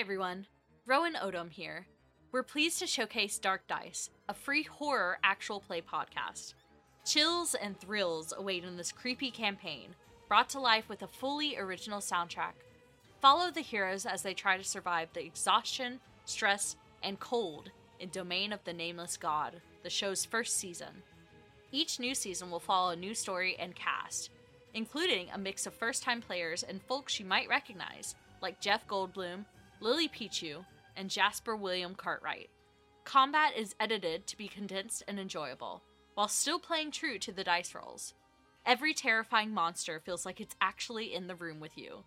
everyone. Rowan Odom here. We're pleased to showcase Dark Dice, a free horror actual play podcast. Chills and thrills await in this creepy campaign, brought to life with a fully original soundtrack. Follow the heroes as they try to survive the exhaustion, stress, and cold in Domain of the Nameless God, the show's first season. Each new season will follow a new story and cast, including a mix of first time players and folks you might recognize, like Jeff Goldblum, Lily Pichu, and Jasper William Cartwright. Combat is edited to be condensed and enjoyable, while still playing true to the dice rolls. Every terrifying monster feels like it's actually in the room with you.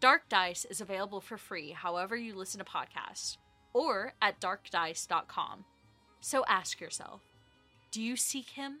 Dark Dice is available for free however you listen to podcasts, or at darkdice.com. So ask yourself do you seek him?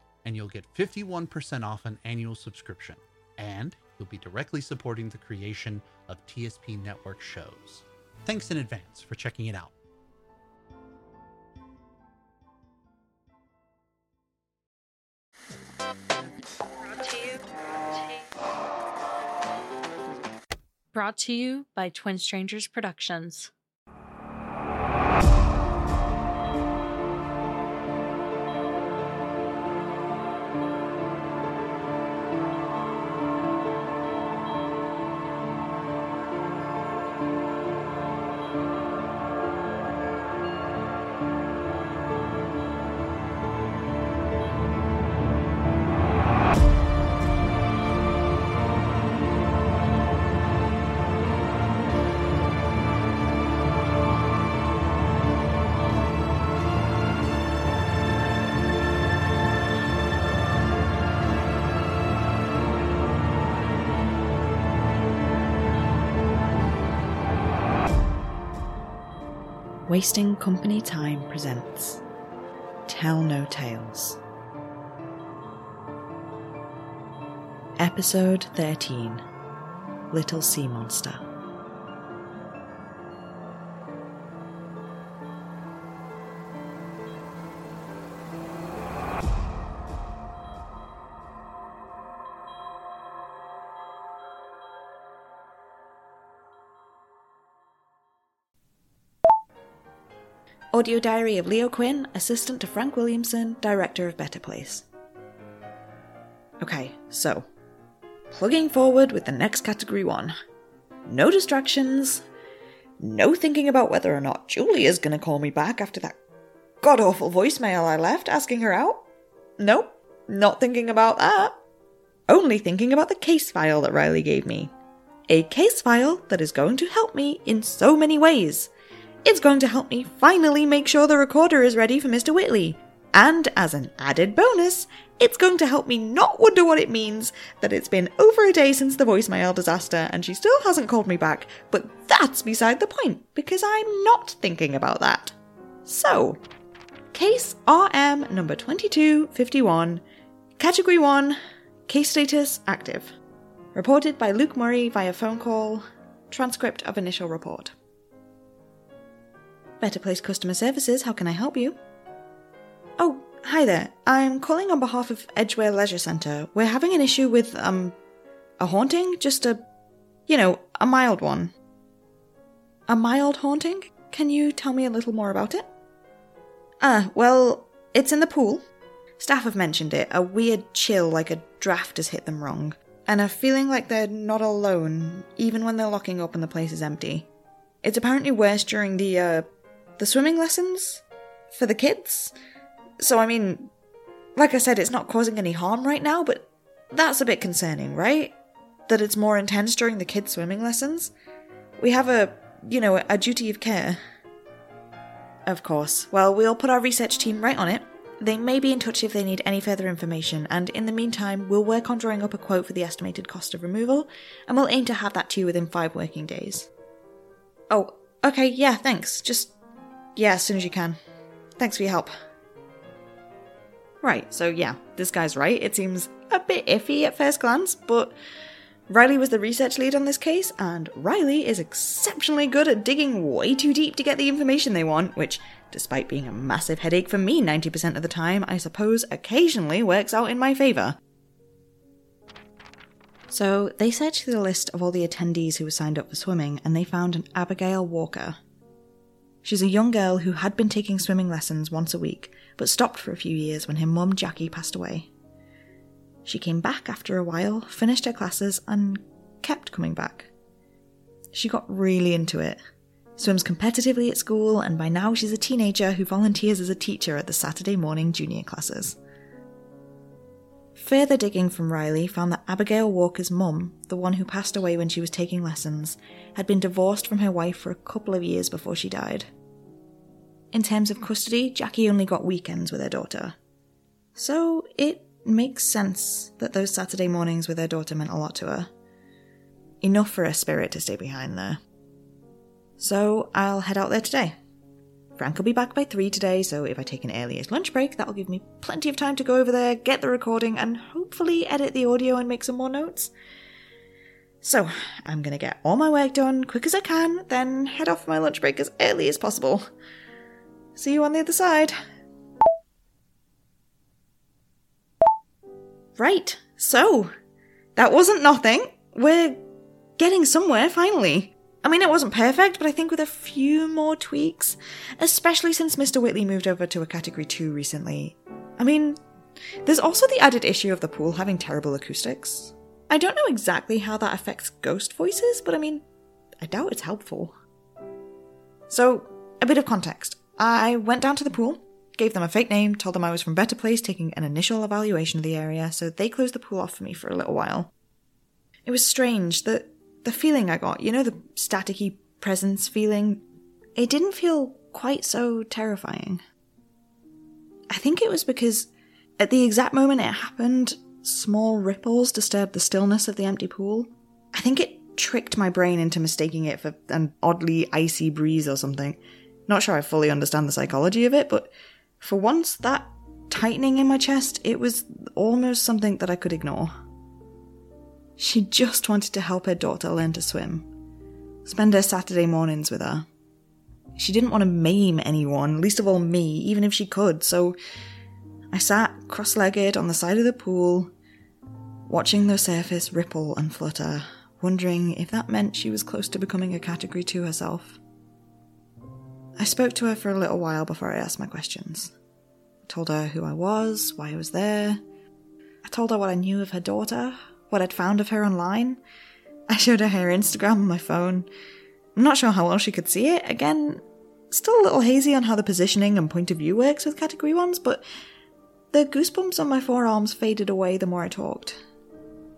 and you'll get 51% off an annual subscription. And you'll be directly supporting the creation of TSP Network shows. Thanks in advance for checking it out. Brought to you by Twin Strangers Productions. Wasting Company Time presents Tell No Tales. Episode 13 Little Sea Monster. Audio Diary of Leo Quinn, Assistant to Frank Williamson, Director of Better Place. Okay, so, plugging forward with the next category one. No distractions, no thinking about whether or not Julia's gonna call me back after that god awful voicemail I left asking her out. Nope, not thinking about that. Only thinking about the case file that Riley gave me. A case file that is going to help me in so many ways. It's going to help me finally make sure the recorder is ready for Mr. Whitley. And as an added bonus, it's going to help me not wonder what it means that it's been over a day since the voicemail disaster and she still hasn't called me back, but that's beside the point because I'm not thinking about that. So, Case RM number 2251, Category 1, Case status active. Reported by Luke Murray via phone call. Transcript of initial report. Better Place Customer Services, how can I help you? Oh, hi there. I'm calling on behalf of Edgware Leisure Centre. We're having an issue with, um, a haunting? Just a, you know, a mild one. A mild haunting? Can you tell me a little more about it? Ah, well, it's in the pool. Staff have mentioned it. A weird chill, like a draft, has hit them wrong. And a feeling like they're not alone, even when they're locking up and the place is empty. It's apparently worse during the, uh, the swimming lessons for the kids. So, I mean, like I said, it's not causing any harm right now, but that's a bit concerning, right? That it's more intense during the kids' swimming lessons. We have a, you know, a duty of care. Of course. Well, we'll put our research team right on it. They may be in touch if they need any further information, and in the meantime, we'll work on drawing up a quote for the estimated cost of removal, and we'll aim to have that to you within five working days. Oh, okay, yeah, thanks. Just yeah, as soon as you can. Thanks for your help. Right, so yeah, this guy's right. It seems a bit iffy at first glance, but Riley was the research lead on this case, and Riley is exceptionally good at digging way too deep to get the information they want, which, despite being a massive headache for me 90% of the time, I suppose occasionally works out in my favour. So, they searched the list of all the attendees who were signed up for swimming, and they found an Abigail Walker, She's a young girl who had been taking swimming lessons once a week, but stopped for a few years when her mum Jackie passed away. She came back after a while, finished her classes, and kept coming back. She got really into it. Swims competitively at school, and by now she's a teenager who volunteers as a teacher at the Saturday morning junior classes. Further digging from Riley found that Abigail Walker's mum, the one who passed away when she was taking lessons, had been divorced from her wife for a couple of years before she died. In terms of custody, Jackie only got weekends with her daughter. So it makes sense that those Saturday mornings with her daughter meant a lot to her. Enough for her spirit to stay behind there. So I'll head out there today. Frank will be back by three today, so if I take an earliest lunch break, that'll give me plenty of time to go over there, get the recording, and hopefully edit the audio and make some more notes. So, I'm gonna get all my work done quick as I can, then head off my lunch break as early as possible. See you on the other side. Right, so, that wasn't nothing. We're getting somewhere finally. I mean, it wasn't perfect, but I think with a few more tweaks, especially since Mr. Whitley moved over to a Category 2 recently. I mean, there's also the added issue of the pool having terrible acoustics. I don't know exactly how that affects ghost voices, but I mean, I doubt it's helpful. So, a bit of context. I went down to the pool, gave them a fake name, told them I was from Better Place taking an initial evaluation of the area, so they closed the pool off for me for a little while. It was strange that the feeling I got, you know, the staticky presence feeling, it didn't feel quite so terrifying. I think it was because at the exact moment it happened, small ripples disturbed the stillness of the empty pool. I think it tricked my brain into mistaking it for an oddly icy breeze or something. Not sure I fully understand the psychology of it, but for once, that tightening in my chest, it was almost something that I could ignore. She just wanted to help her daughter learn to swim, spend her Saturday mornings with her. She didn't want to maim anyone, least of all me, even if she could, so I sat cross legged on the side of the pool, watching the surface ripple and flutter, wondering if that meant she was close to becoming a category 2 herself. I spoke to her for a little while before I asked my questions. I told her who I was, why I was there. I told her what I knew of her daughter, what I'd found of her online. I showed her her Instagram on my phone. I'm not sure how well she could see it. Again, still a little hazy on how the positioning and point of view works with category ones, but the goosebumps on my forearms faded away the more I talked.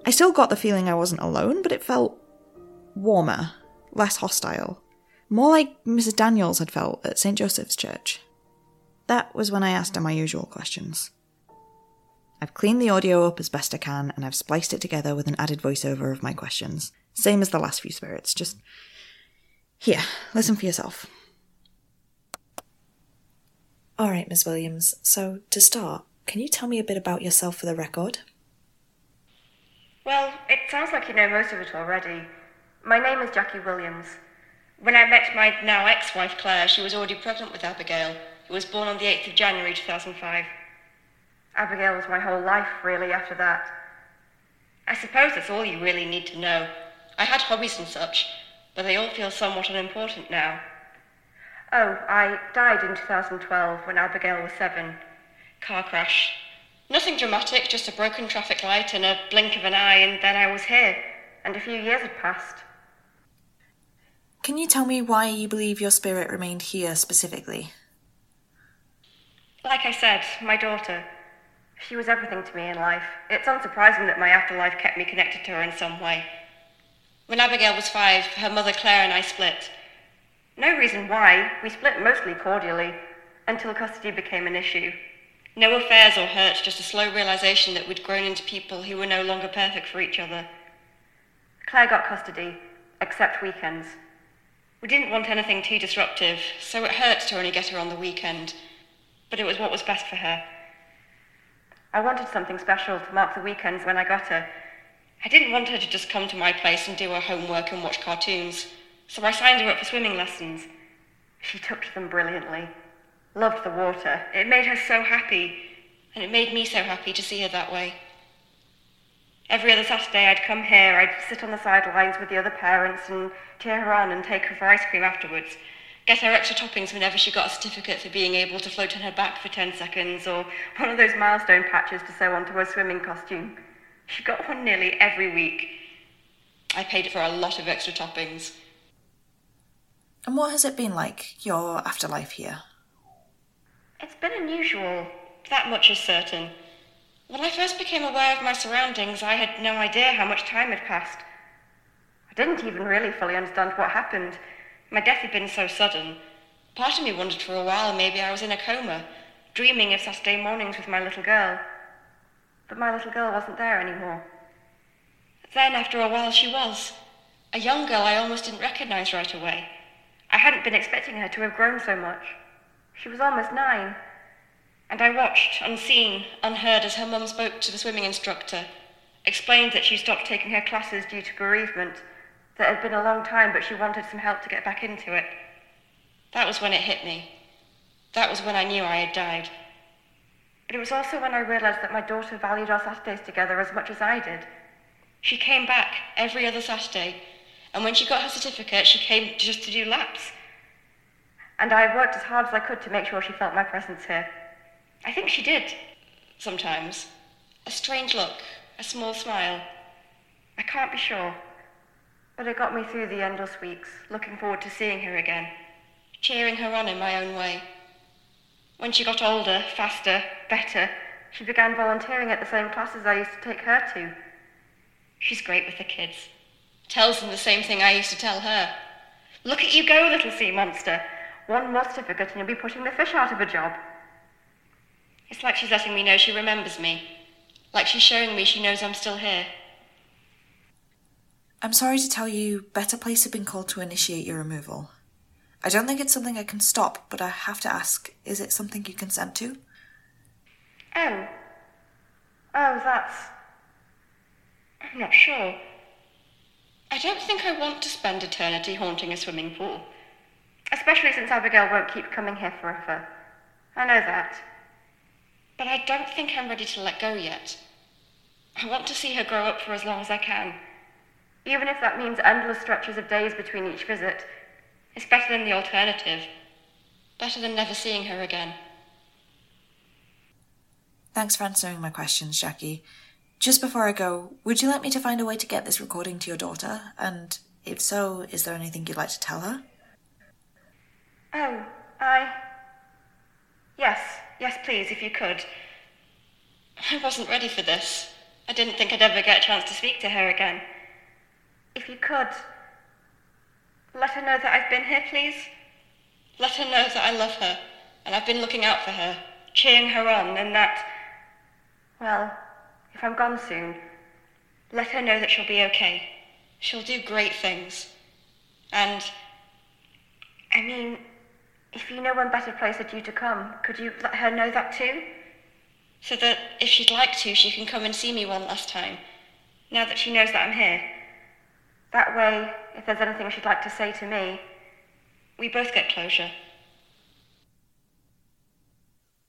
I still got the feeling I wasn't alone, but it felt warmer, less hostile. More like Mrs. Daniels had felt at St. Joseph's Church. That was when I asked her my usual questions. I've cleaned the audio up as best I can and I've spliced it together with an added voiceover of my questions. Same as the last few spirits, just. Here, listen for yourself. All right, Miss Williams. So, to start, can you tell me a bit about yourself for the record? Well, it sounds like you know most of it already. My name is Jackie Williams. When I met my now ex wife Claire, she was already pregnant with Abigail, who was born on the 8th of January 2005. Abigail was my whole life, really, after that. I suppose that's all you really need to know. I had hobbies and such, but they all feel somewhat unimportant now. Oh, I died in 2012 when Abigail was seven. Car crash. Nothing dramatic, just a broken traffic light and a blink of an eye, and then I was here, and a few years had passed. Can you tell me why you believe your spirit remained here specifically? Like I said, my daughter. She was everything to me in life. It's unsurprising that my afterlife kept me connected to her in some way. When Abigail was five, her mother Claire and I split. No reason why, we split mostly cordially, until custody became an issue. No affairs or hurt, just a slow realization that we'd grown into people who were no longer perfect for each other. Claire got custody, except weekends. We didn't want anything too disruptive, so it hurt to only get her on the weekend, but it was what was best for her. I wanted something special to mark the weekends when I got her. I didn't want her to just come to my place and do her homework and watch cartoons so I signed her up for swimming lessons. She took to them brilliantly, loved the water. It made her so happy, and it made me so happy to see her that way. Every other Saturday I'd come here, I'd sit on the sidelines with the other parents and cheer her on and take her for ice cream afterwards. Get her extra toppings whenever she got a certificate for being able to float on her back for 10 seconds or one of those milestone patches to sew onto her swimming costume. She got one nearly every week. I paid for a lot of extra toppings. And what has it been like, your afterlife here? It's been unusual, that much is certain. When I first became aware of my surroundings, I had no idea how much time had passed. I didn't even really fully understand what happened. My death had been so sudden. Part of me wondered for a while maybe I was in a coma, dreaming of Saturday mornings with my little girl. But my little girl wasn't there anymore. Then, after a while, she was. A young girl I almost didn't recognize right away. I hadn't been expecting her to have grown so much. She was almost nine. And I watched, unseen, unheard, as her mum spoke to the swimming instructor, explained that she stopped taking her classes due to bereavement, that had been a long time, but she wanted some help to get back into it. That was when it hit me. That was when I knew I had died. But it was also when I realized that my daughter valued our Saturdays together as much as I did. She came back every other Saturday and when she got her certificate, she came just to do laps. And I worked as hard as I could to make sure she felt my presence here. I think she did, sometimes. A strange look, a small smile. I can't be sure. But it got me through the endless weeks, looking forward to seeing her again, cheering her on in my own way. When she got older, faster, better, she began volunteering at the same classes I used to take her to. She's great with the kids tells them the same thing I used to tell her. Look at you go, little sea monster. One more certificate and you'll be putting the fish out of a job. It's like she's letting me know she remembers me. Like she's showing me she knows I'm still here. I'm sorry to tell you, Better Place have been called to initiate your removal. I don't think it's something I can stop, but I have to ask is it something you consent to? Oh. Oh, that's. I'm not sure. I don't think I want to spend eternity haunting a swimming pool. Especially since Abigail won't keep coming here forever. I know that. But I don't think I'm ready to let go yet. I want to see her grow up for as long as I can. Even if that means endless stretches of days between each visit, it's better than the alternative. Better than never seeing her again. Thanks for answering my questions, Jackie. Just before I go, would you like me to find a way to get this recording to your daughter? And if so, is there anything you'd like to tell her? Oh, I. Yes, yes, please, if you could. I wasn't ready for this. I didn't think I'd ever get a chance to speak to her again. If you could, let her know that I've been here, please. Let her know that I love her, and I've been looking out for her, cheering her on, and that, well, if I'm gone soon, let her know that she'll be okay. She'll do great things. And, I mean, If you know when better place are due to come, could you let her know that too? So that if she'd like to, she can come and see me one last time, now that she knows that I'm here. That way, if there's anything she'd like to say to me, we both get closure.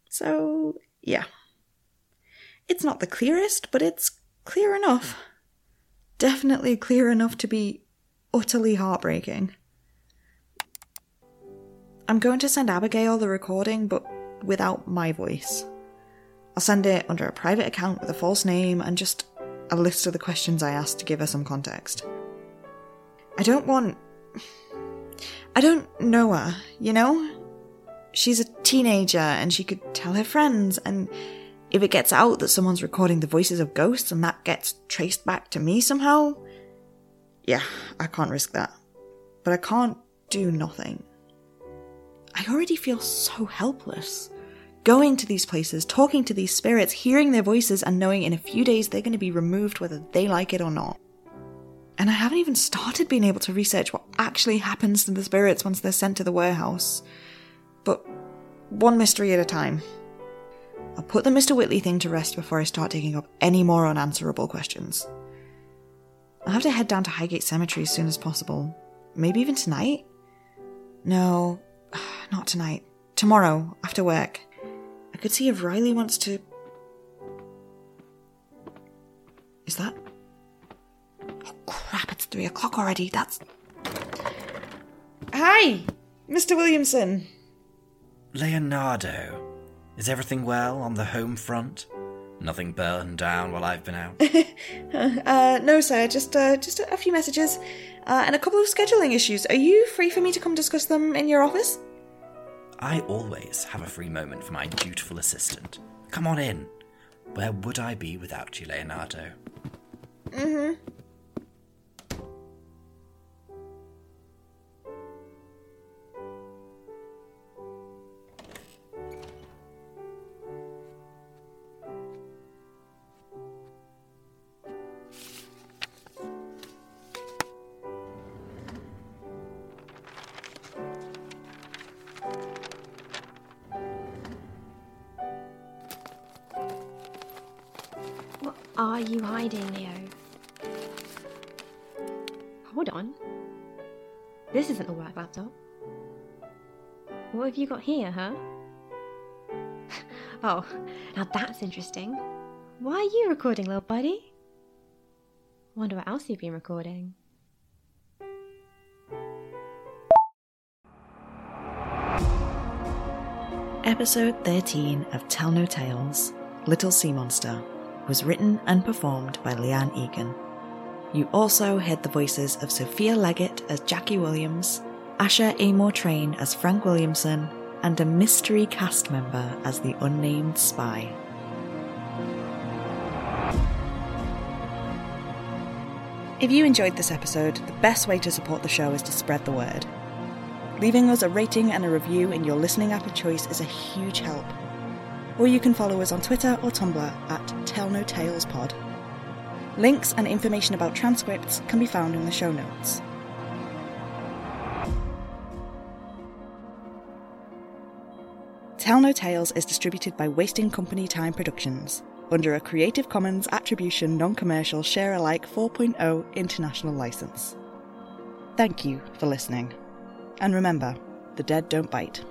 So, yeah. It's not the clearest, but it's clear enough. Definitely clear enough to be utterly heartbreaking. I'm going to send Abigail the recording, but without my voice. I'll send it under a private account with a false name and just a list of the questions I asked to give her some context. I don't want. I don't know her, you know? She's a teenager and she could tell her friends, and if it gets out that someone's recording the voices of ghosts and that gets traced back to me somehow, yeah, I can't risk that. But I can't do nothing. I already feel so helpless. Going to these places, talking to these spirits, hearing their voices, and knowing in a few days they're going to be removed whether they like it or not. And I haven't even started being able to research what actually happens to the spirits once they're sent to the warehouse. But one mystery at a time. I'll put the Mr. Whitley thing to rest before I start digging up any more unanswerable questions. I'll have to head down to Highgate Cemetery as soon as possible. Maybe even tonight? No, not tonight. Tomorrow, after work. I could see if Riley wants to. Is that. Crap, it's three o'clock already. That's. Hi, Mr. Williamson. Leonardo, is everything well on the home front? Nothing burned down while I've been out. uh, no, sir. Just, uh, just a few messages, uh, and a couple of scheduling issues. Are you free for me to come discuss them in your office? I always have a free moment for my dutiful assistant. Come on in. Where would I be without you, Leonardo? Mm-hmm. Are you hiding, Leo? Hold on. This isn't a work laptop. What have you got here, huh? oh, now that's interesting. Why are you recording, little buddy? Wonder what else you've been recording. Episode 13 of Tell No Tales, Little Sea Monster, was written and performed by Leanne Egan. You also heard the voices of Sophia Leggett as Jackie Williams, Asher Amor Train as Frank Williamson, and a mystery cast member as the unnamed spy. If you enjoyed this episode, the best way to support the show is to spread the word. Leaving us a rating and a review in your listening app of choice is a huge help. Or you can follow us on Twitter or Tumblr at Tell No Tales Pod. Links and information about transcripts can be found in the show notes. Tell No Tales is distributed by Wasting Company Time Productions under a Creative Commons Attribution Non Commercial Share Alike 4.0 international license. Thank you for listening. And remember, the dead don't bite.